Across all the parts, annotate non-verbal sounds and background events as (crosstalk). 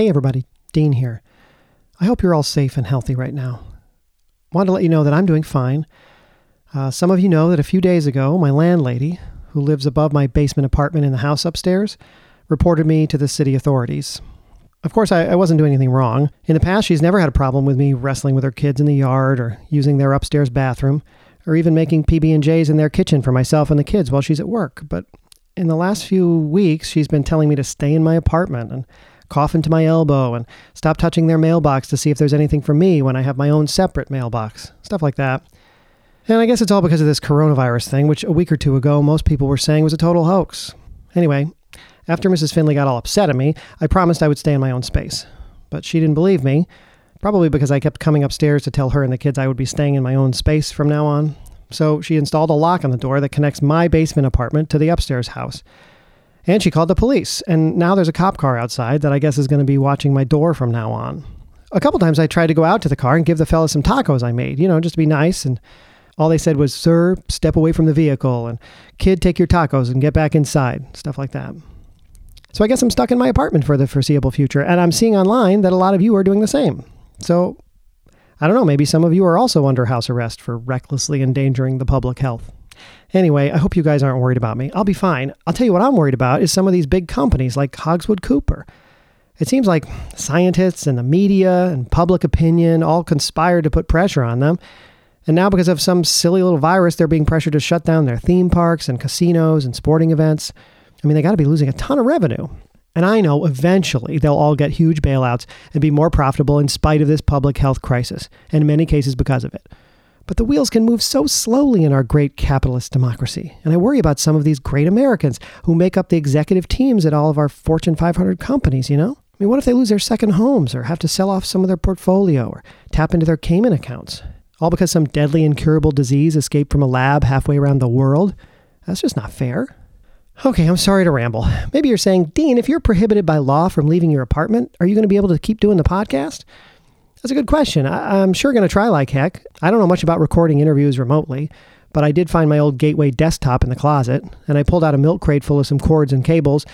Hey, everybody. Dean here. I hope you're all safe and healthy right now. Wanted to let you know that I'm doing fine. Uh, some of you know that a few days ago, my landlady, who lives above my basement apartment in the house upstairs, reported me to the city authorities. Of course, I, I wasn't doing anything wrong. In the past, she's never had a problem with me wrestling with her kids in the yard or using their upstairs bathroom or even making PB&Js in their kitchen for myself and the kids while she's at work. But in the last few weeks, she's been telling me to stay in my apartment and cough into my elbow and stop touching their mailbox to see if there's anything for me when I have my own separate mailbox. Stuff like that. And I guess it's all because of this coronavirus thing, which a week or two ago most people were saying was a total hoax. Anyway, after Mrs. Finley got all upset at me, I promised I would stay in my own space. But she didn't believe me, probably because I kept coming upstairs to tell her and the kids I would be staying in my own space from now on. So she installed a lock on the door that connects my basement apartment to the upstairs house. And she called the police, and now there's a cop car outside that I guess is going to be watching my door from now on. A couple times I tried to go out to the car and give the fella some tacos I made, you know, just to be nice, and all they said was, Sir, step away from the vehicle, and Kid, take your tacos and get back inside, stuff like that. So I guess I'm stuck in my apartment for the foreseeable future, and I'm seeing online that a lot of you are doing the same. So I don't know, maybe some of you are also under house arrest for recklessly endangering the public health. Anyway, I hope you guys aren't worried about me. I'll be fine. I'll tell you what I'm worried about is some of these big companies like Hogswood Cooper. It seems like scientists and the media and public opinion all conspired to put pressure on them. And now, because of some silly little virus, they're being pressured to shut down their theme parks and casinos and sporting events. I mean, they got to be losing a ton of revenue. And I know eventually they'll all get huge bailouts and be more profitable in spite of this public health crisis, and in many cases because of it. But the wheels can move so slowly in our great capitalist democracy. And I worry about some of these great Americans who make up the executive teams at all of our Fortune 500 companies, you know? I mean, what if they lose their second homes or have to sell off some of their portfolio or tap into their Cayman accounts? All because some deadly incurable disease escaped from a lab halfway around the world? That's just not fair. Okay, I'm sorry to ramble. Maybe you're saying, Dean, if you're prohibited by law from leaving your apartment, are you going to be able to keep doing the podcast? That's a good question. I, am sure going to try like heck. I don't know much about recording interviews remotely, but I did find my old Gateway desktop in the closet, and I pulled out a milk crate full of some cords and cables.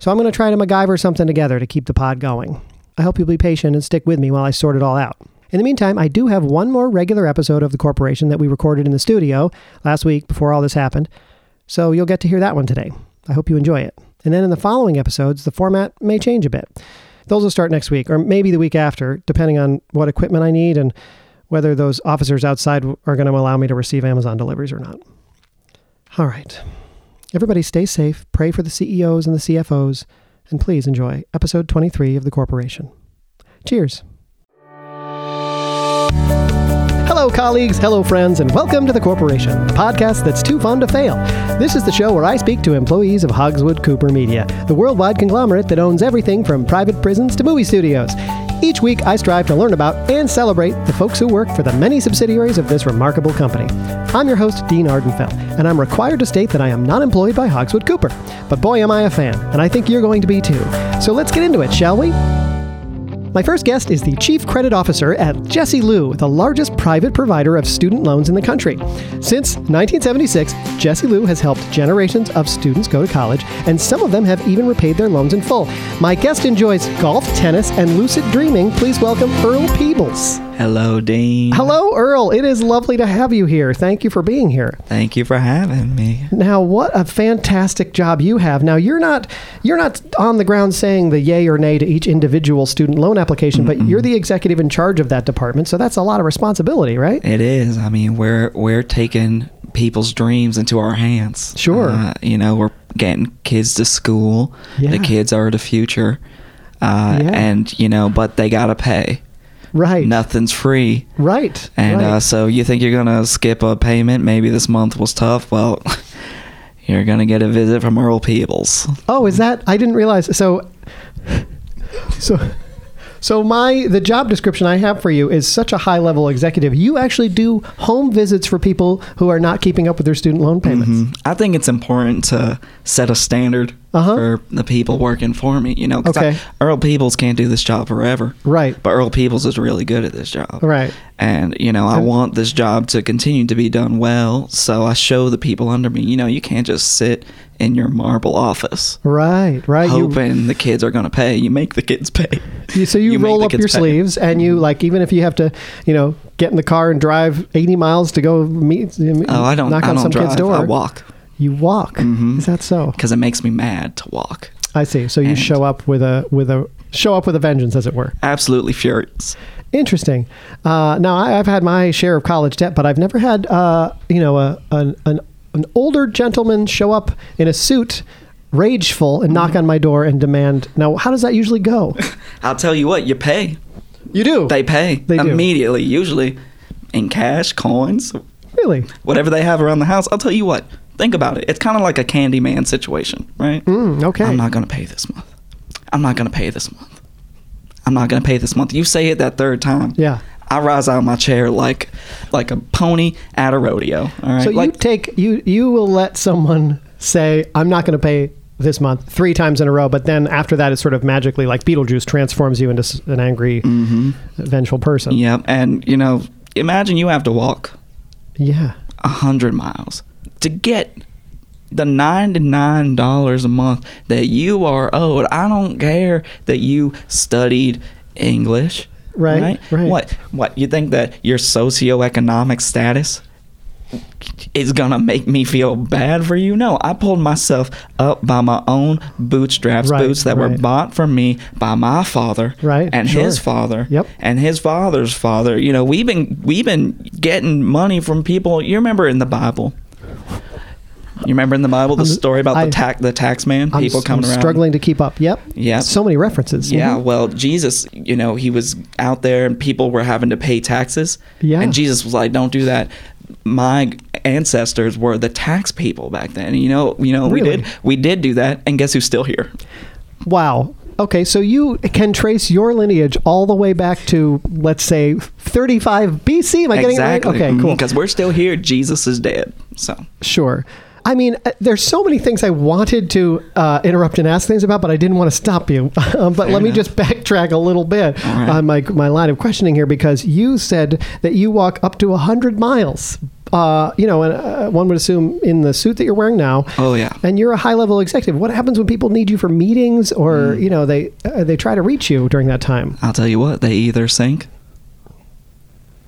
So I'm going to try to MacGyver something together to keep the pod going. I hope you'll be patient and stick with me while I sort it all out. In the meantime, I do have one more regular episode of The Corporation that we recorded in the studio last week before all this happened, so you'll get to hear that one today. I hope you enjoy it. And then in the following episodes, the format may change a bit. Those will start next week or maybe the week after, depending on what equipment I need and whether those officers outside are going to allow me to receive Amazon deliveries or not. All right. Everybody stay safe, pray for the CEOs and the CFOs, and please enjoy episode 23 of The Corporation. Cheers. Hello, colleagues, hello, friends, and welcome to The Corporation, the podcast that's too fun to fail. This is the show where I speak to employees of Hogswood Cooper Media, the worldwide conglomerate that owns everything from private prisons to movie studios. Each week, I strive to learn about and celebrate the folks who work for the many subsidiaries of this remarkable company. I'm your host, Dean Ardenfell, and I'm required to state that I am not employed by Hogswood Cooper. But boy, am I a fan, and I think you're going to be too. So let's get into it, shall we? My first guest is the Chief Credit Officer at Jessie Lou, the largest private provider of student loans in the country. Since 1976, Jessie Lou has helped generations of students go to college, and some of them have even repaid their loans in full. My guest enjoys golf, tennis, and lucid dreaming. Please welcome Earl Peebles. Hello, Dean. Hello, Earl. It is lovely to have you here. Thank you for being here. Thank you for having me. Now, what a fantastic job you have. Now, you're not you're not on the ground saying the yay or nay to each individual student loan application, Mm-mm. but you're the executive in charge of that department, so that's a lot of responsibility, right? It is. I mean, we're we're taking people's dreams into our hands. Sure. Uh, you know, we're getting kids to school. Yeah. The kids are the future. Uh, yeah. and you know, but they got to pay. Right. Nothing's free. Right. And right. Uh, so you think you're going to skip a payment? Maybe this month was tough. Well, (laughs) you're going to get a visit from Earl Peebles. Oh, is that? I didn't realize. So, so, so my the job description I have for you is such a high level executive. You actually do home visits for people who are not keeping up with their student loan payments. Mm-hmm. I think it's important to set a standard uh-huh. for the people working for me. You know, okay. I, Earl Peebles can't do this job forever. Right. But Earl Peebles is really good at this job. Right. And you know, I want this job to continue to be done well. So I show the people under me. You know, you can't just sit in your marble office. Right, right. Hoping you, the kids are going to pay. You make the kids pay. so you, (laughs) you roll up your pay. sleeves, and you like even if you have to, you know, get in the car and drive eighty miles to go meet. Oh, I don't. Knock I on don't some drive. kid's door. I walk. You walk. Mm-hmm. Is that so? Because it makes me mad to walk. I see. So you and show up with a with a show up with a vengeance, as it were. Absolutely furious. Interesting. Uh, now I, have had my share of college debt, but I've never had uh, you know a, an, an an older gentleman show up in a suit rageful and knock on my door and demand. Now, how does that usually go? (laughs) I'll tell you what, you pay. You do. They pay. They immediately, do. usually in cash, coins. Really? Whatever they have around the house. I'll tell you what. Think about it. It's kind of like a Candyman situation, right? Mm, okay. I'm not going to pay this month. I'm not going to pay this month. I'm not going to pay this month. You say it that third time. Yeah. I rise out of my chair like like a pony at a rodeo. All right. So like, you take you you will let someone say I'm not going to pay this month three times in a row, but then after that, it sort of magically, like Beetlejuice, transforms you into an angry, mm-hmm. vengeful person. Yep, and you know, imagine you have to walk, yeah, a hundred miles to get the ninety-nine dollars a month that you are owed. I don't care that you studied English. Right, right. right. What? What? You think that your socioeconomic status is gonna make me feel bad for you. No, I pulled myself up by my own bootstraps, right, boots that right. were bought for me by my father, right, and sure. his father, yep. and his father's father. You know, we've been we've been getting money from people. You remember in the Bible. You remember in the Bible the I'm, story about I, the tax the tax man? People I'm, coming I'm around struggling to keep up. Yep. Yeah. So many references. Yeah. Mm-hmm. Well, Jesus, you know, he was out there and people were having to pay taxes. Yeah. And Jesus was like, "Don't do that." my ancestors were the tax people back then. You know, you know, really? we did we did do that, and guess who's still here? Wow. Okay, so you can trace your lineage all the way back to let's say 35 BC. Am I exactly. getting it right? Okay, cool. Because we're still here. Jesus is dead. So sure. I mean, uh, there's so many things I wanted to uh, interrupt and ask things about, but I didn't want to stop you. (laughs) Um, but Fair let enough. me just backtrack a little bit right. on my, my line of questioning here because you said that you walk up to 100 miles. Uh, you know, and uh, one would assume in the suit that you're wearing now. Oh yeah. And you're a high level executive. What happens when people need you for meetings, or mm. you know, they uh, they try to reach you during that time? I'll tell you what. They either sink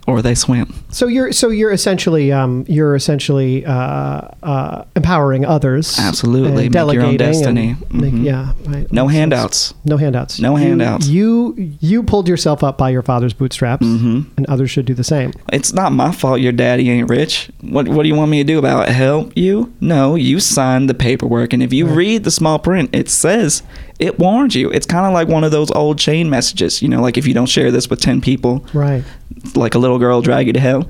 or they swim. So you're so you're essentially um, you're essentially uh, uh, empowering others. Absolutely, make your own destiny. Mm-hmm. Make, yeah, right. No handouts. No handouts. No you, handouts. You you pulled yourself up by your father's bootstraps, mm-hmm. and others should do the same. It's not my fault your daddy ain't rich. What what do you want me to do about it? Help you? No, you signed the paperwork, and if you right. read the small print, it says it warns you. It's kind of like one of those old chain messages, you know, like if you don't share this with 10 people, right? Like a little girl drag you to hell.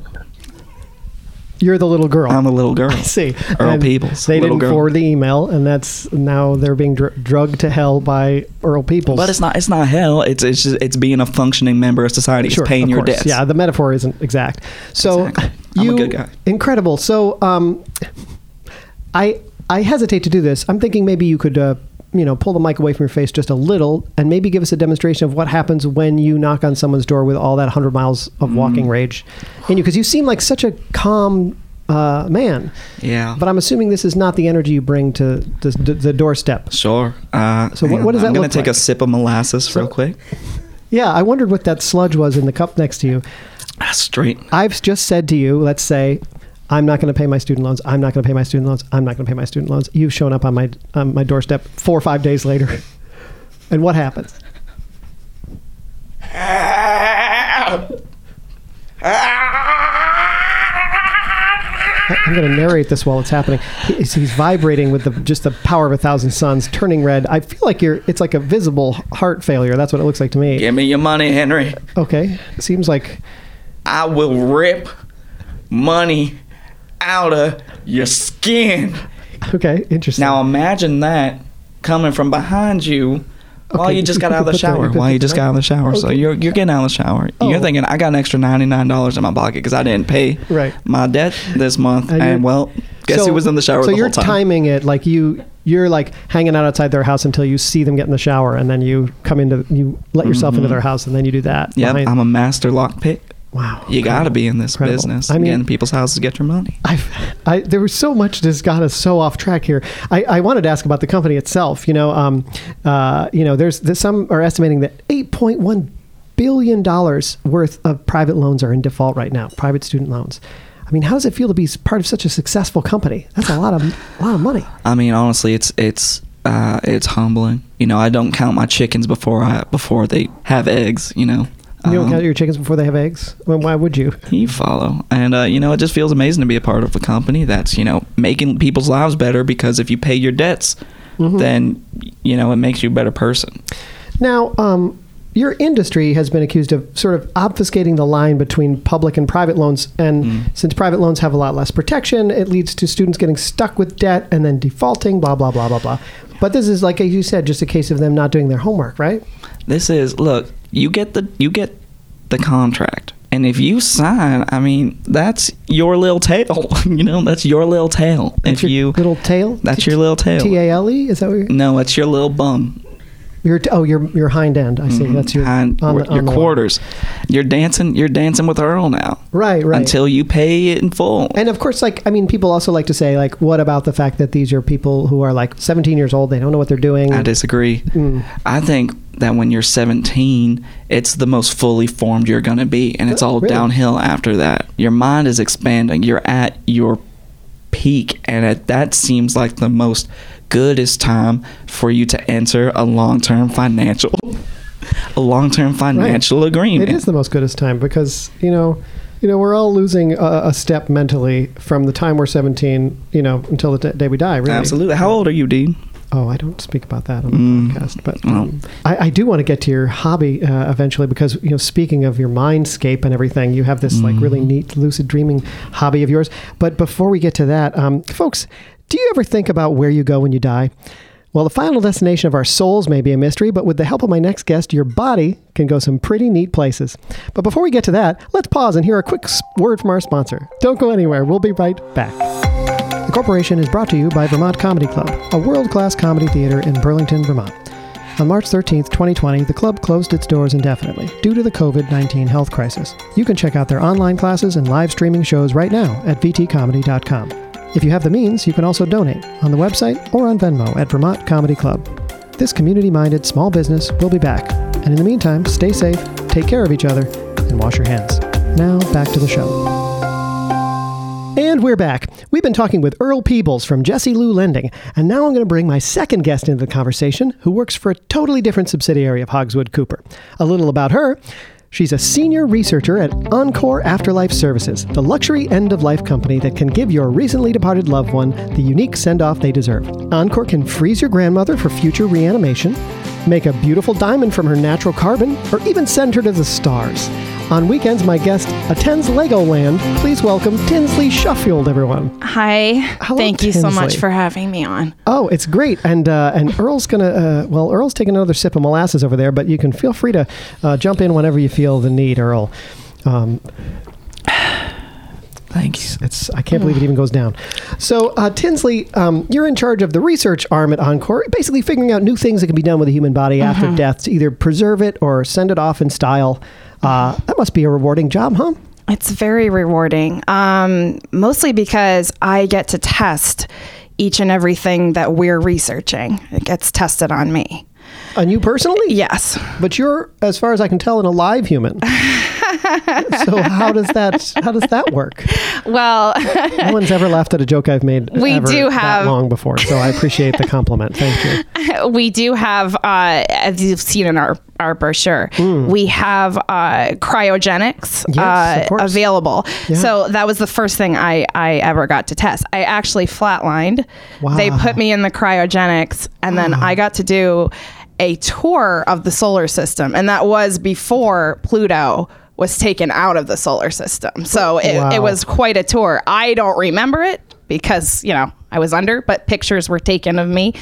You're the little girl. I'm a little girl. (laughs) I see. Earl and Peebles. They didn't girl. forward the email, and that's now they're being dr- drugged to hell by Earl Peebles. But it's not. It's not hell. It's it's just, it's being a functioning member of society. Sure, it's paying your debts. Yeah, the metaphor isn't exact. So exactly. I'm you, a good guy. Incredible. So um, I I hesitate to do this. I'm thinking maybe you could. Uh, you know, pull the mic away from your face just a little and maybe give us a demonstration of what happens when you knock on someone's door with all that 100 miles of walking mm. rage in you. Because you seem like such a calm uh, man. Yeah. But I'm assuming this is not the energy you bring to the, the doorstep. Sure. Uh, so what, what, does that I'm going to take like? a sip of molasses so, real quick. Yeah, I wondered what that sludge was in the cup next to you. Ah, straight. I've just said to you, let's say, I'm not going to pay my student loans. I'm not going to pay my student loans. I'm not going to pay my student loans. You've shown up on my on my doorstep four or five days later, (laughs) and what happens? I'm going to narrate this while it's happening. He's, he's, vibrating with the just the power of a thousand suns, turning red. I feel like you're. It's like a visible heart failure. That's what it looks like to me. Give me your money, Henry. Okay, seems like I will rip money out of your skin. Okay, interesting. Now imagine that coming from behind you Okay, while you just got out of the shower. While you just got out of the shower. Okay. So you're you're getting out of the shower. Oh. You're thinking I got an extra ninety nine dollars in my pocket because I didn't pay right. my debt this month. And, and well, guess so, who was in the shower? So the you're time? timing it like you you're like hanging out outside their house until you see them get in the shower, and then you come into you let yourself into mm-hmm. their house, and then you do that. Behind- I'm a master lockpick. Wow, You got to be in this Incredible. business. I mean- in people's houses get your money. I've, I, there was so much that's got us so off track here. I, I wanted to ask about the company itself. You know, um, uh, you know, there's, there's some are estimating that 8.1 billion dollars worth of private loans are in default right now, private student loans. I mean, how does it feel to be part of such a successful company? That's a lot of a lot of money. I mean, honestly, it's it's uh, it's humbling. You know, I don't count my chickens before I before they have eggs. You know, You don't Um, count your chickens before they have eggs. Well, why would you? you follow, and uh, you know, it just feels amazing to be a part of a company that's you know making people's lives better. Because if you pay your debts, Mm-hmm. then you know it makes you a better person. Now, um, your industry has been accused of sort of obfuscating the line between public and private loans. And since private loans have a lot less protection, it leads to students getting stuck with debt and then defaulting, blah, blah, blah, blah, blah. But this is, like as you said, just a case of them not doing their homework, right? This is look, you get the you get the contract. And if you sign, I mean, that's your little tail. (laughs) you know, that's your little tail. That's if your you little tail? that's your little tail. T A L E? Is that what you're. No, it's your little bum. Your, t- oh, your, your hind end. I see. That's your, Hind- on the- your on line. quarters. You're dancing. You're dancing with Earl now Right, right. until you pay it in full. And of course, like I mean, people also like to say, like, what about the fact that these are people who are like 17 years old? They don't know what they're doing. I disagree. Mm. I think that when you're 17, it's the most fully formed you're going to be, and it's oh, all Really? downhill after that. Your mind is expanding. You're at your peak, and it, that seems like the most goodest time for you to enter a long-term financial, a long-term financial agreement. It is the most goodest time because you know, you know, we're all losing a, a step mentally from the time we're 17, you know, until the day we die. Really. Absolutely. How old are you, Dean? Oh, I don't speak about that on the Mm. podcast, but um, I, I do want to get to your hobby uh, eventually because you know, speaking of your mindscape and everything, you have this like really Mm. neat lucid dreaming hobby of yours. But before we get to that, um, folks, do you ever think about where you go when you die? Well, the final destination of our souls may be a mystery, but with the help of my next guest, your body can go some pretty neat places. But before we get to that, let's pause and hear a quick word from our sponsor. Don't go anywhere. We'll be right back. Corporation is brought to you by Vermont Comedy Club, a world class comedy theater in Burlington, Vermont. On March 13th, 2020, the club closed its doors indefinitely due to the COVID 19 health crisis. You can check out their online classes and live streaming shows right now at vtcomedy.com. If you have the means, you can also donate on the website or on Venmo at Vermont Comedy Club. This community minded small business will be back. And in the meantime, stay safe, take care of each other, and wash your hands. Now, back to the show. And we're back. We've been talking with Earl Peebles from Jessie Lou Lending, and now I'm going to bring my second guest into the conversation, who works for a totally different subsidiary of Hogswood Cooper. A little about her. She's a senior researcher at Encore Afterlife Services, the luxury end of life company that can give your recently departed loved one the unique send off they deserve. Encore can freeze your grandmother for future reanimation, make a beautiful diamond from her natural carbon, or even send her to the stars. On weekends, my guest attends Legoland. Please welcome Tinsley Shuffield, everyone. Hi. Hello, Thank you so much for having me on. Oh, it's great, and uh, and Earl's gonna uh, well, Earl's taking another sip of molasses over there, but you can feel free to uh, jump in whenever you feel the need, Earl. Um, (sighs) Thank you. it's I can't believe it even goes down. So uh, Tinsley, um, you're in charge of the research arm at Encore, basically figuring out new things that can be done with the human body after death to either preserve it or send it off in style. Uh, that must be a rewarding job, huh? It's very rewarding, um, mostly because I get to test each and everything that we're researching. It gets tested on me. On you personally? Yes. But you're, as far as I can tell, an alive human. (laughs) so how does that how does that work? Well, No one's ever laughed at a joke I've made. We ever do that have- long before, so I appreciate the compliment. Thank you. (laughs) we do have, uh, as you've seen in our, our brochure, we have uh, cryogenics. Yes, uh, available. Yeah. So that was the first thing I, I ever got to test. I actually flatlined. Wow. They put me in the cryogenics, and then I got to do a tour of the solar system. And that was before Pluto was taken out of the solar system. So it, Wow. it was quite a tour. I don't remember it because, you know, I was under, but pictures were taken of me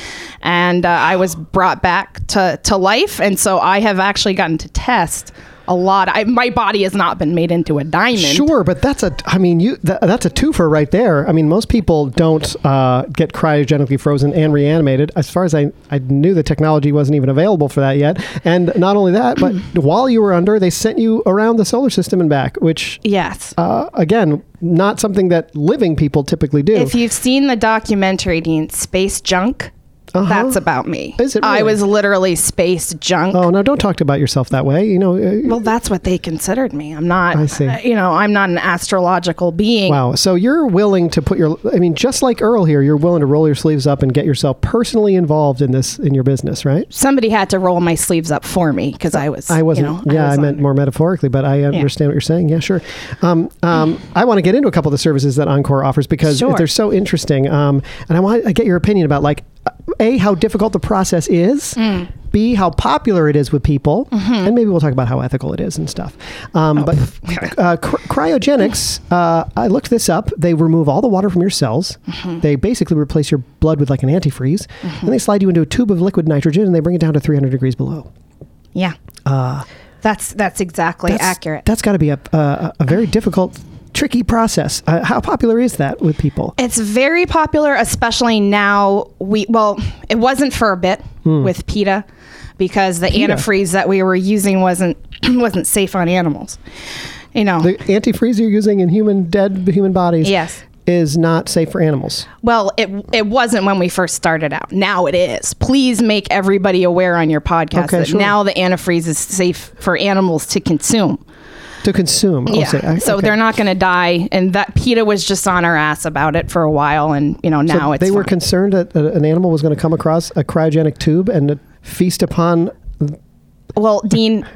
and uh, I was brought back to, to life. And so I have actually gotten to test a lot. I, my body has not been made into a diamond. Sure, but that's a. I mean, you that, that's a twofer right there. I mean, most people don't uh, get cryogenically frozen and reanimated. As far as I, I knew, the technology wasn't even available for that yet. And not only that, but (clears throat) while you were under, they sent you around the solar system and back, which Yes. uh, again, not something that living people typically do. If you've seen the documentary Dean, Space Junk, Uh-huh. that's about me. Is it I was literally space junk. oh no, don't talk about yourself that way. You know. uh, Well, that's what they considered me. I'm not. I see. uh, You know, I'm not an astrological being. Wow. So you're willing to put your, I mean, just like Earl here, you're willing to roll your sleeves up and get yourself personally involved in this, in your business, right? Somebody had to roll my sleeves up for me because I was. I wasn't, You know, yeah, I, was meant on- more metaphorically, but I understand what you're saying. Yeah, sure. Um, um, I want to get into a couple of the services that Encore offers because Sure. they're so interesting. Um, and I want to get your opinion about like, A, how difficult the process is. Mm. B, how popular it is with people, Mm-hmm. and maybe we'll talk about how ethical it is and stuff. Um, Oh, but uh, cry- cryogenics, uh, I looked this up. They remove all the water from your cells. Mm-hmm. They basically replace your blood with like an antifreeze, and they slide you into a tube of liquid nitrogen, and they bring it down to 300 degrees below. Yeah. that's that's exactly Uh, That's- accurate. That's got to be a, a, a very difficult, tricky process. Uh, how popular is that with people? It's very popular, especially now. We well, it wasn't for a bit Hmm. with PETA because the antifreeze that we were using wasn't (clears throat) wasn't safe on animals. You know, The antifreeze you're using in human dead human bodies Yes. is not safe for animals. well, it it wasn't when we first started out. Now it is. Please make everybody aware on your podcast Okay, that sure. now the antifreeze is safe for animals to consume. To consume. Yeah. say. I- so okay. they're not going to die, and that PETA was just on our ass about it for a while, and you know So now it's they were concerned that an animal was going to come across a cryogenic tube and feast upon. Well, Dean,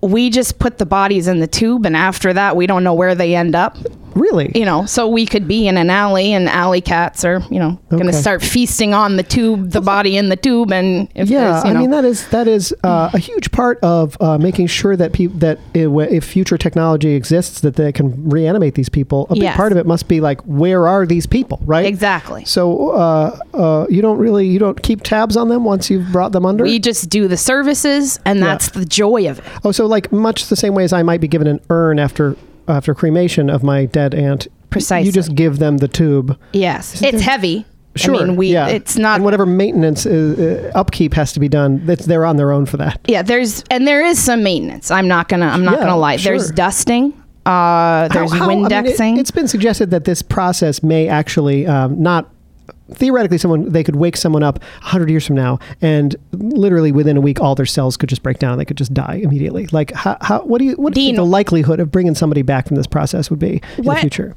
we just put the bodies in the tube, and after that, we don't know where they end up. Really? You know, so we could be in an alley, and alley cats are, you know, going to start feasting on the tube, the body in the tube, and if yeah, you I mean that is that is uh, a huge part of uh, making sure that people that i- if future technology exists that they can reanimate these people. A big Yes. part of it must be like where are these people, right? exactly. So uh, uh, you don't really you don't keep tabs on them once you've brought them under. We just do the services, and that's the joy of it. oh, so like much the same way as I might be given an urn after after cremation of my dead aunt. Precisely. You just give them the tube. Yes, Isn't it's there- heavy. Sure. I mean, we. yeah. It's not. And whatever maintenance is, uh, upkeep has to be done. That's they're on their own for that. yeah, there's and there is some maintenance. I'm not gonna. I'm not Yeah, gonna lie. There's dusting. Uh, there's How- how- I mean, Windexing. it, has been suggested that this process may actually um, not theoretically someone they could wake someone up 100 years from now and literally within a week all their cells could just break down and they could just die immediately like how, how what do you what do you think the likelihood of bringing somebody back from this process would be in What? the future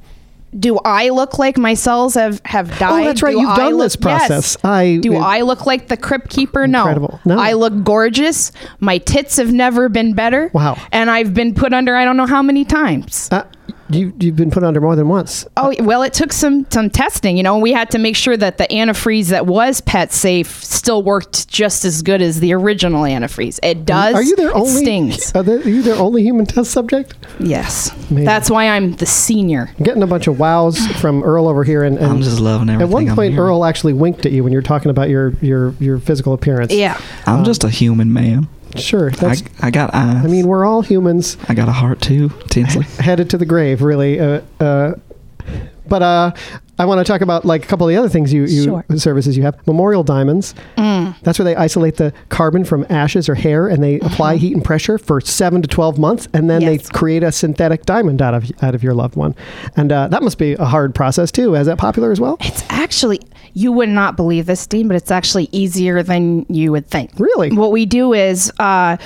do I look like my cells have have died? Oh, that's right. Do You've I done look- this process. Yes. I- do it- I look like the crypt keeper? No. Incredible. No. I look gorgeous. My tits have never been better. Wow. And I've been put under I don't know how many times. uh, you, you've been put under more than once Oh well, it took some some testing. You know, we had to make sure that the antifreeze that was pet safe still worked just as good as the original antifreeze. It does. are you their only stings? are, they, are you their only human test subject yes. Amazing. That's why I'm the senior. I'm getting a bunch of wows from Earl over here and, and I'm just loving everything. at everything. one I'm point hearing. Earl actually winked at you when you're talking about your your your physical appearance Yeah. I'm just a human man. Sure. I, That's, I got eyes. I, mean, we're all humans I got a heart too. Tinsley. (laughs) headed to the grave, really. Uh, uh, but uh, I want to talk about like a couple of the other things you, you Sure. services you have. Memorial diamonds. That's where they isolate the carbon from ashes or hair, and they apply heat and pressure for seven to twelve months, and then Yes. they create a synthetic diamond out of out of your loved one. And uh, that must be a hard process too. Is that popular as well? It's actually, you would not believe this, Dean, but it's actually easier than you would think. Really? What we do is uh,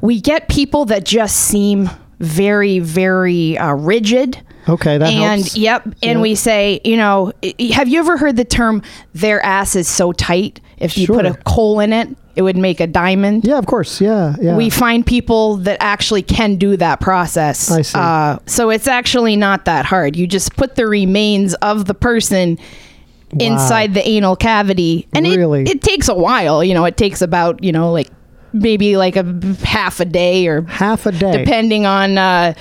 we get people that just seem very, very uh, rigid. Okay, that helps. and helps. yep, and Yeah. we say, you know, have you ever heard the term "their ass is so tight"? If you put a coal in it, it would make a diamond. Yeah, of course. Yeah, yeah. We find people that actually can do that process. I see. Uh, so it's actually not that hard. You just put the remains of the person inside the anal cavity, and Really? it, it takes a while. You know, it takes about you know like maybe like a half a day or half a day. depending on uh,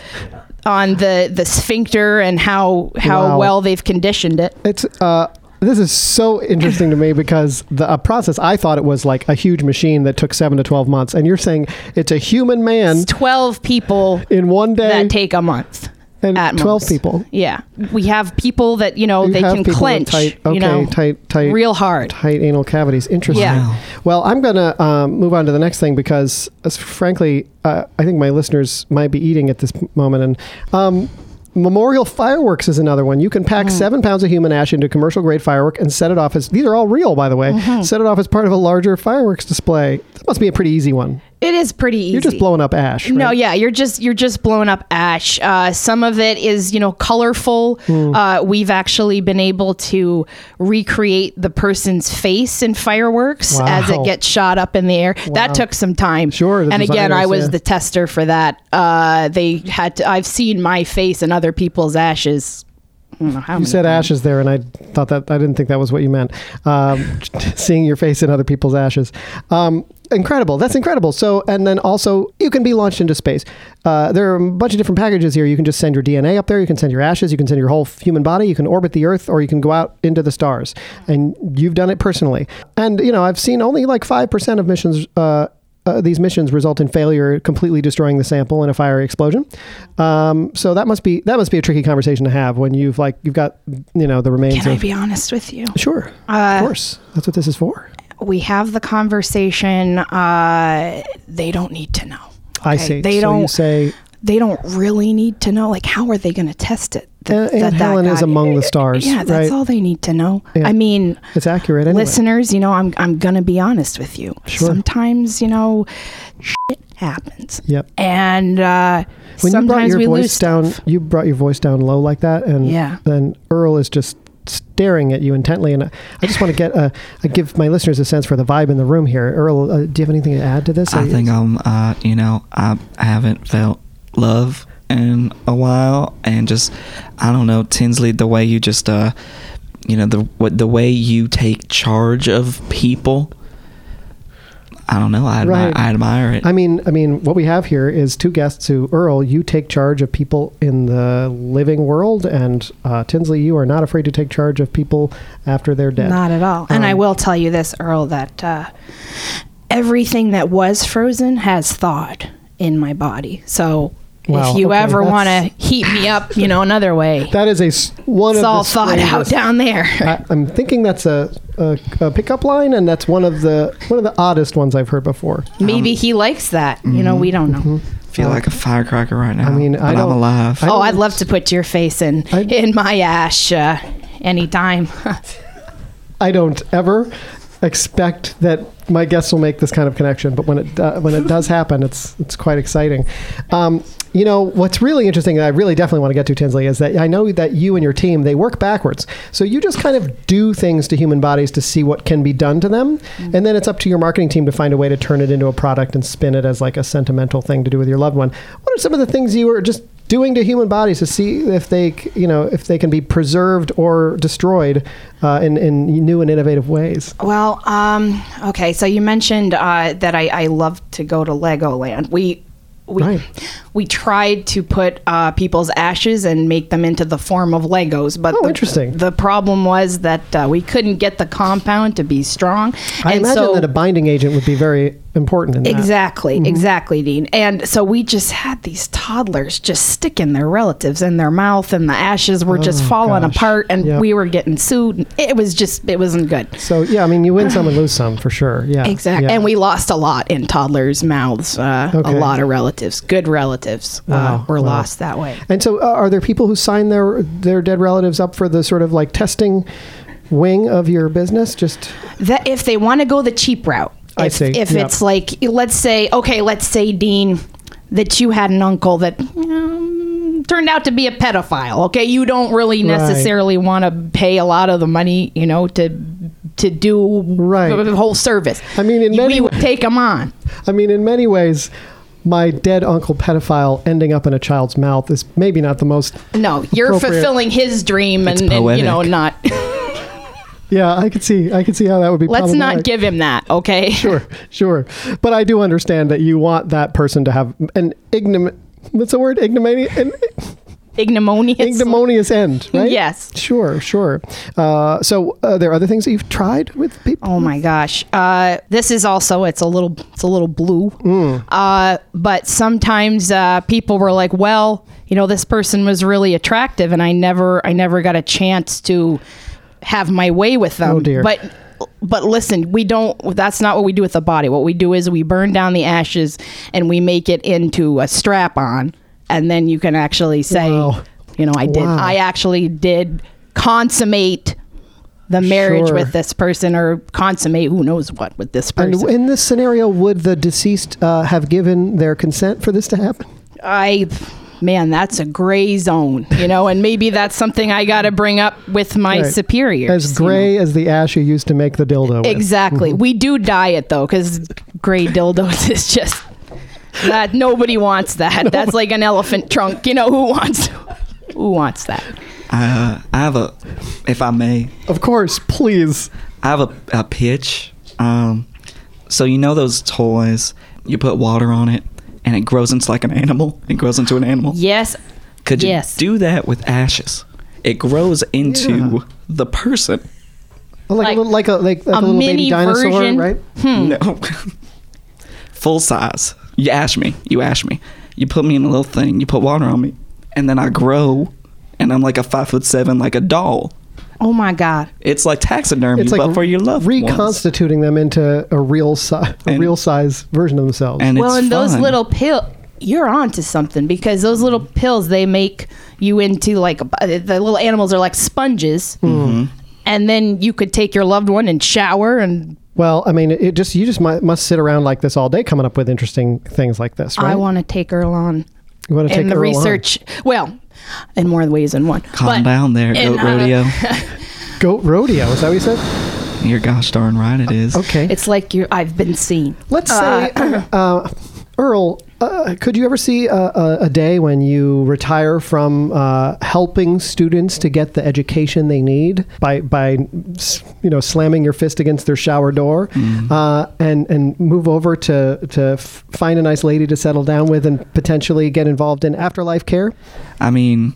on the the sphincter and how how Wow. well they've conditioned it. It's uh, this is so interesting to me because the a process I thought it was like a huge machine that took seven to twelve months, and you're saying it's a human man It's 12 people in one day that take a month. And at twelve most. people. Yeah. We have people that, you know, You they can clench, tight, okay, you know, tight, tight, real hard. tight anal cavities. Interesting. Yeah. Well, I'm going to um, move on to the next thing because, as frankly, uh, I think my listeners might be eating at this moment. And um, memorial fireworks is another one. You can pack Mm-hmm. seven pounds of human ash into a commercial grade firework and set it off as these are all real, by the way. Mm-hmm. Set it off as part of a larger fireworks display. That must be a pretty easy one. It is pretty easy. You're just blowing up ash. No, yeah, you're just you're just blowing up ash. Uh, some of it is you know colorful. Hmm. Uh, we've actually been able to recreate the person's face in fireworks as it gets shot up in the air. Wow. That took some time. Sure, And again, I was yeah. the tester for that. Uh, they had to. I've seen my face and other people's ashes. I don't know how You said ashes there, and I thought that I didn't think that was what you meant. Um, (laughs) seeing your face in other people's ashes, um, incredible. That's incredible. So, and then also you can be launched into space. Uh, there are a bunch of different packages here. You can just send your DNA up there. You can send your ashes. You can send your whole human body. You can orbit the Earth, or you can go out into the stars. And you've done it personally. And you know, I've seen only like five percent of missions. Uh, uh, these missions result in failure, completely destroying the sample in a fiery explosion. Um, so that must be that must be a tricky conversation to have when you've like you've got you know the remains Can I be honest with you? sure Uh, of course that's what this is for. We have the conversation. Uh, they don't need to know. I see. They so don't. say they don't really need to know. Like, how are they going to test it? Aunt- Aunt that Helen is guy- among the stars, Yeah, that's right? all they need to know. Yeah. I mean, it's accurate anyway. listeners, you know, I'm I'm going to be honest with you. Sure. Sometimes, you know, shit happens, Yep. and uh, When you brought sometimes your we lose voice down, stuff. you brought your voice down low like that, and Yeah. then Earl is just staring at you intently. And I just want to get uh, I give my listeners a sense for the vibe in the room here. Earl, uh, do you have anything to add to this? I think I'm, uh, you know, I haven't felt love in a while, and just, I don't know, Tinsley, the way you just, uh, you know, the what the way you take charge of people. I don't know. I admire, Right. I admire it. I mean, I mean, what we have here is two guests who, Earl, you take charge of people in the living world, and uh, Tinsley, you are not afraid to take charge of people after they're dead. Not at all. And I Um, will tell you this, Earl, that uh, everything that was frozen has thawed in my body. So Wow, if you okay, ever want to heat me up, you know, another way, (laughs) That is a s- one it's of all the thawed out down there. I, I'm thinking that's a, a, a pickup line, and that's one of the one of the oddest ones I've heard before. Maybe he likes that. You know, we don't know. feel like a firecracker right now. I mean, but I I'm don't- alive. I Oh, don't- I'd love to put your face in I- in my ash uh, anytime. (laughs) I don't ever expect that my guests will make this kind of connection, but when it do, when it does happen, it's it's quite exciting. Um, you know what's really interesting, and I really definitely want to get to Tinsley, is that I know that you and your team they work backwards. So you just kind of do things to human bodies to see what can be done to them, and then it's up to your marketing team to find a way to turn it into a product and spin it as like a sentimental thing to do with your loved one. What are some of the things you were just doing to human bodies to see if they, you know, if they can be preserved or destroyed uh, in, in new and innovative ways. Well, um, okay. So you mentioned uh, that I, I love to go to Legoland. We we we tried to put uh, people's ashes and make them into the form of Legos, but Oh, the, interesting. The problem was that uh, we couldn't get the compound to be strong. I and imagine so, that a binding agent would be very important in that. Exactly, Mm-hmm. exactly, Dean. And so we just had these toddlers just sticking their relatives in their mouth, and the ashes were just Oh, falling gosh. apart, and Yep. we were getting sued. It was just, it wasn't good. So yeah, I mean, you win some and lose some for sure. Yeah, Exactly. Yeah. And we lost a lot in toddlers' mouths. Uh, Okay. A lot of relatives, good relatives, Wow, uh, were wow. lost that way. And so, uh, are there people who sign their their dead relatives up for the sort of like testing wing of your business? Just That if they want to go the cheap route, I if, see. if Yep. it's like, let's say, okay, let's say Dean, that you had an uncle that um, turned out to be a pedophile. Okay, you don't really Right. necessarily want to pay a lot of the money, you know, to to do Right. the whole service. I mean, in many we would take them on. I mean, in many ways, my dead uncle pedophile ending up in a child's mouth is maybe not the most. No, you're fulfilling his dream, and, and you know, not. (laughs) Yeah, I could see. I could see how that would be. Let's not give him that, okay? (laughs) Sure, sure. But I do understand that you want that person to have an ignom. What's the word? Ignominy. An, ignominious. ignominious end, (laughs) right? Yes. Sure, sure. Uh, so, uh, there are other things that you've tried with people. Oh my gosh. Uh, this is also it's a little it's a little blue. Uh, but sometimes uh, people were like, well, you know, this person was really attractive, and I never I never got a chance to have my way with them. Oh, dear. But but listen, we don't. That's not what we do with the body. What we do is we burn down the ashes and we make it into a strap on, and then you can actually say, Wow. you know, I did. Wow. I actually did consummate the marriage Sure. with this person or consummate who knows what with this And person. in this scenario, would the deceased uh, have given their consent for this to happen? I man, that's a gray zone, you know, and maybe that's something I got to bring up with my Right. superiors. As you know. gray as the ash you used to make the dildo with. Exactly. Mm-hmm. We do dye it though, because gray dildos (laughs) is just that nobody wants that. (laughs) That's like an elephant trunk. You know who wants who wants that? Uh, I have a, if I may, Of course, please. I have a, a pitch. Um, so you know those toys, you put water on it, and it grows into like an animal. It grows into an animal. Yes. Could you yes. do that with ashes? It grows into Yeah. the person. Well, like, Like a little, like a like, like a, a little baby dinosaur, version. right? Hmm. No. (laughs) Full size. You ash me. You ash me. You put me in a little thing. You put water on me, and then I grow, and I'm like a five foot seven, like a doll. Oh my God. It's like taxidermy, It's like but for your loved ones. reconstituting them into a real si- a And- real size version of themselves. And well, it's and those little pill, you're onto something because those little pills they make you into like uh, the little animals are like sponges, Mm-hmm. and then you could take your loved one and shower and. well, I mean, it just you just might, must sit around like this all day, coming up with interesting things like this, right? I want to take Earl on you want to take in the Earl on. research. Well, in more ways than one. Calm But down there, goat uh, rodeo. (laughs) goat rodeo. Is that what you said? You're gosh darn right it is. Okay. It's like you. I've been seen. Let's say, (clears throat) uh, Earl, uh, could you ever see a, a, a day when you retire from uh, helping students to get the education they need by by you know slamming your fist against their shower door, uh, and and move over to to find a nice lady to settle down with and potentially get involved in afterlife care? I mean,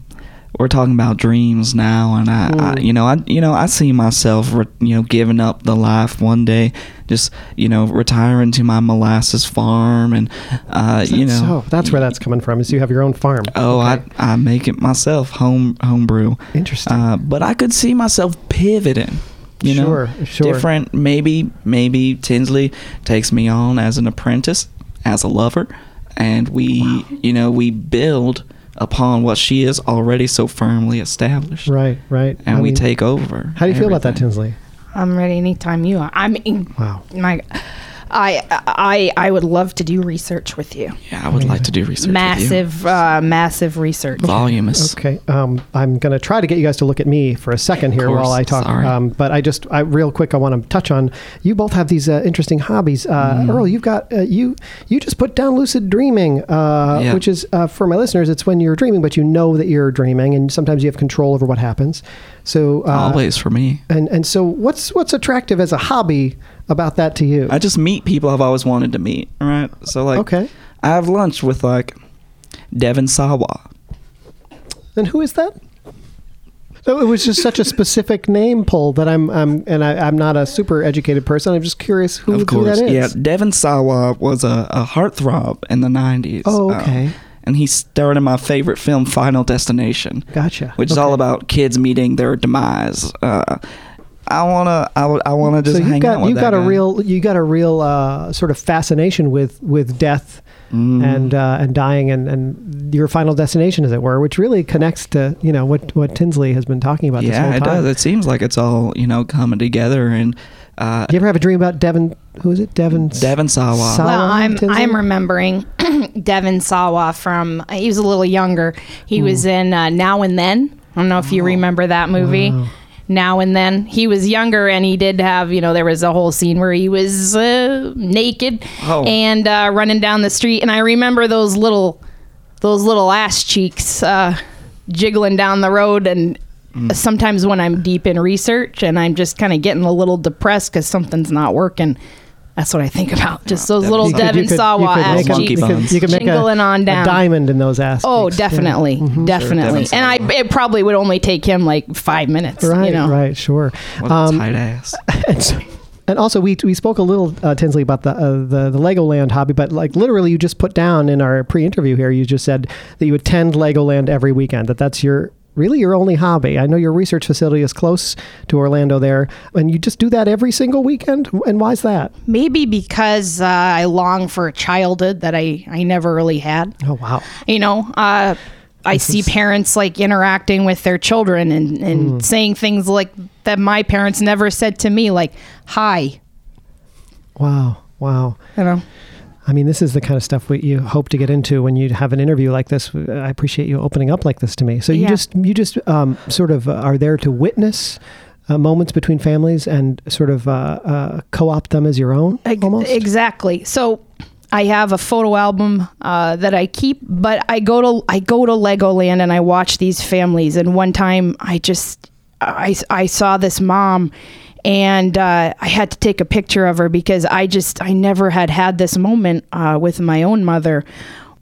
we're talking about dreams now, and I, I Mm. you know, I, you know, I see myself, re- you know, giving up the life one day, just, you know, retiring to my molasses farm, and, uh, you know, so that's where that's coming from. Is you have your own farm? Oh, Okay. I, I make it myself, home homebrew. Interesting. Uh, but I could see myself pivoting. You know, sure. different. Maybe, maybe Tinsley takes me on as an apprentice, as a lover, and we, you know, we build upon what she is already so firmly established, right, right. and I we mean, take over. How do you feel about that. Tinsley? I'm ready anytime you are. I mean, Wow. my, I, I, I would love to do research with you. Yeah, I would like to do research. with you. massive, uh, massive research. voluminous. Okay, um, I'm going to try to get you guys to look at me for a second here course, while I talk. Um, but I just, I, real quick, I want to touch on. You both have these uh, interesting hobbies. Uh, Mm-hmm. Earl, you've got uh, you you just put down lucid dreaming, uh, Yeah. which is uh, for my listeners. It's when you're dreaming, but you know that you're dreaming, and sometimes you have control over what happens. So uh, Always for me. And and so, what's what's attractive as a hobby about that to you? I just meet people I've always wanted to meet. All right, so like, Okay. I have lunch with like Devon Sawa. And who is that? So it was just such a specific name pull that I'm, I'm and I, I'm not a super educated person. I'm just curious who, of who course, that is. yeah. Devon Sawa was a, a heartthrob in the '90s. Oh, um, okay. and he starred in my favorite film, Final Destination, Gotcha. which is all about kids meeting their demise. Uh, I wanna, I, would- I wanna just So you hang got out with you that got a guy. real you got a real uh, sort of fascination with with death Mm. and uh, and dying and, and your final destination, as it were, which really connects to you know what what Tinsley has been talking about this yeah, whole it does. It seems like it's all you know coming together, and uh, You ever have a dream about Devon? Who is it? Devon. Devon Sawa. Sa- Well, I'm Tinsley? I'm remembering (clears throat) Devon Sawa from he was a little younger. He was in uh, Now and Then. I don't know if you remember that movie. Wow. Now and Then. He was younger and he did have, you know, there was a whole scene where he was uh, naked Oh. and uh, running down the street and I remember those little those little ass cheeks uh, jiggling down the road and sometimes when I'm deep in research and I'm just kind of getting a little depressed cuz something's not working That's what I think about. Just those little You could- Devon you could- Sawa you could ass make a- Monkey cheeks. you could- You could make a, Jingling on a down. diamond in those ass. Oh, cheeks. Yeah. definitely, definitely. Devon and I, it probably would only take him like five minutes. Right, you know? right, sure. What a Um, tight ass. (laughs) and, so, and also, we we spoke a little uh, Tinsley about the, uh, the the Legoland hobby, but like literally, you just put down in our pre-interview here, you just said that you attend Legoland every weekend. That that's your really your only hobby. I know your research facility is close to Orlando there, and you just do that every single weekend. And why is that? Maybe because uh, I long for a childhood that I, I never really had. Oh wow, You know, uh, I see parents like interacting with their children and, and Hmm. saying things like that my parents never said to me, like "Hi," wow, wow. you know. I mean, this is the kind of stuff we, you hope to get into when you have an interview like this. I appreciate you opening up like this to me. So you Yeah. just you just um, sort of uh, are there to witness uh, moments between families and sort of uh, uh, co-opt them as your own, almost. Exactly. So I have a photo album uh, that I keep, but I go to I go to Legoland and I watch these families. And one time, I just I, I saw this mom, and uh, I had to take a picture of her because I just I never had had this moment uh, with my own mother.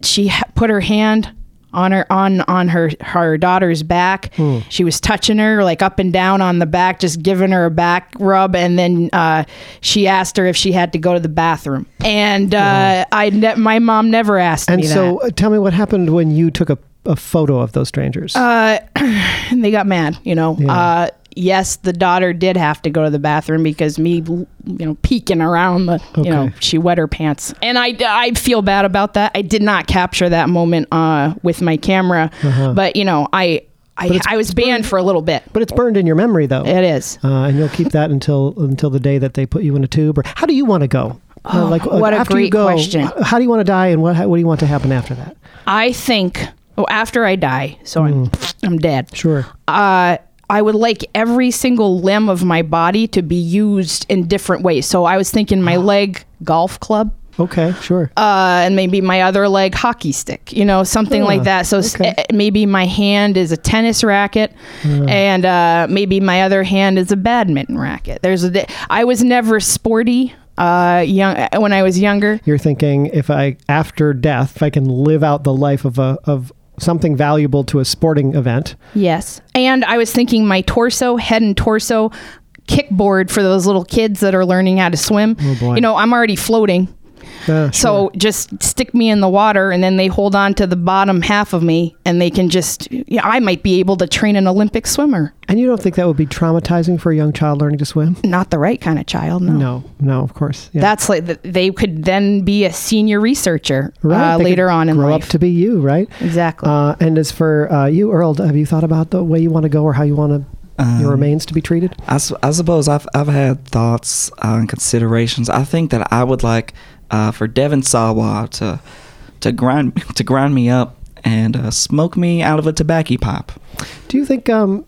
She ha- put her hand on her on on her her daughter's back. She was touching her like up and down on the back, just giving her a back rub, and then uh, she asked her if she had to go to the bathroom. And uh, I ne- my mom never asked and me so, that. uh, tell me what happened when you took a, a photo of those strangers. And (clears throat) they got mad, you know. Yeah. Uh, yes, the daughter did have to go to the bathroom because me, you know, peeking around the, you know, she wet her pants, and I I feel bad about that. I did not capture that moment uh, with my camera, but you know, I I, Uh-huh. I was banned for a little bit. but it's burned in your memory, though. It is. uh, and you'll keep that until until the day that they put you in a tube. Or how do you want to go? Uh, like Oh, what a after you go, question. How do you want to die, and what how, what do you want to happen after that? I think well, after I die, so I'm I'm dead. Sure. uh, I would like every single limb of my body to be used in different ways. So I was thinking my (gasps) leg golf club, Okay. Sure. uh, and maybe my other leg hockey stick. You know, something Ah, like that. So okay. eh, maybe my hand is a tennis racket, and uh, maybe my other hand is a badminton racket. There's a. di- I was never sporty. Uh, young when I was younger. You're thinking if I after death, if I can live out the life of a of something valuable to a sporting event. Yes. And I was thinking my torso, head and torso kickboard for those little kids that are learning how to swim. Oh. You know, I'm already floating. So just stick me in the water and then they hold on to the bottom half of me and they can just yeah, I might be able to train an Olympic swimmer. and you don't think that would be traumatizing for a young child learning to swim? Not the right kind of child, no. No, no, of course. Yeah. That's like th- they could then be a senior researcher right. uh, They could later on in grow life. up to be you, right? exactly. Uh, and as for uh, you, Earl, have you thought about the way you want to go or how you want to your Um, remains to be treated? I suppose I've I've had thoughts uh, and considerations. I think that I would like uh, for Devon Sawa to to grind (laughs) to grind me up and uh, smoke me out of a tobacco pipe. Do you think? Um,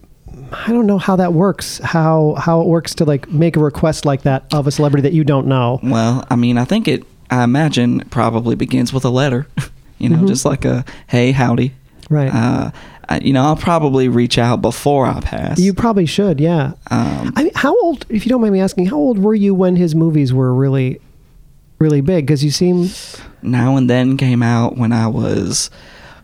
I don't know how that works. How how it works to like make a request like that of a celebrity that you don't know. Well, I mean, I think it. I imagine it probably begins with a letter. (laughs) you know, Mhm. just like a hey, howdy. Right. Uh, I, you know, I'll probably reach out before I pass. you probably should. Yeah. um, I mean, how old? If you don't mind me asking, how old were you when his movies were really, really big? Because you seem now and then came out when I was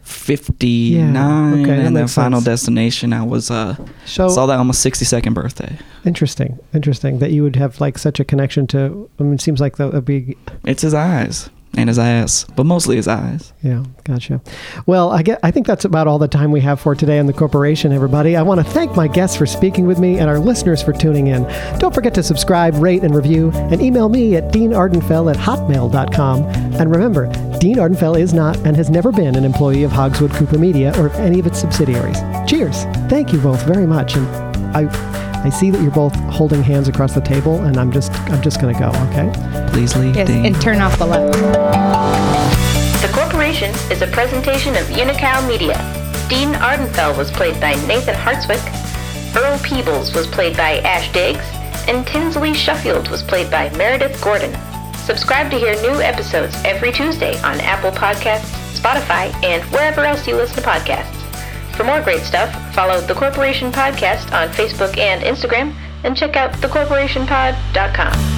59 okay, and then Final sense. Destination I was uh so saw that on my 62nd birthday. interesting. Interesting that you would have like such a connection to. I mean, it seems like that would be It's his eyes and his ass, but mostly his eyes. Yeah, gotcha. Well, I get. I think that's about all the time we have for today on the corporation. Everybody, I want to thank my guests for speaking with me and our listeners for tuning in. Don't forget to subscribe, rate, and review, and email me at deanardenfell at hotmail.com. And remember, Dean Ardenfell is not and has never been an employee of Hogswood Cooper Media or any of its subsidiaries. Cheers! Thank you both very much, and I. I see that you're both holding hands across the table, and I'm just I'm just gonna go. Okay. Please leave yes, Dean. and turn off the light. The Corporation is a presentation of Unicow Media. Dean Ardenfell was played by Nathan Hartswick, Earl Peebles was played by Ash Diggs, and Tinsley Shuffield was played by Meredith Gordon. Subscribe to hear new episodes every Tuesday on Apple Podcasts, Spotify, and wherever else you listen to podcasts. For more great stuff, follow The Corporation Podcast on Facebook and Instagram, and check out thecorporationpod.com.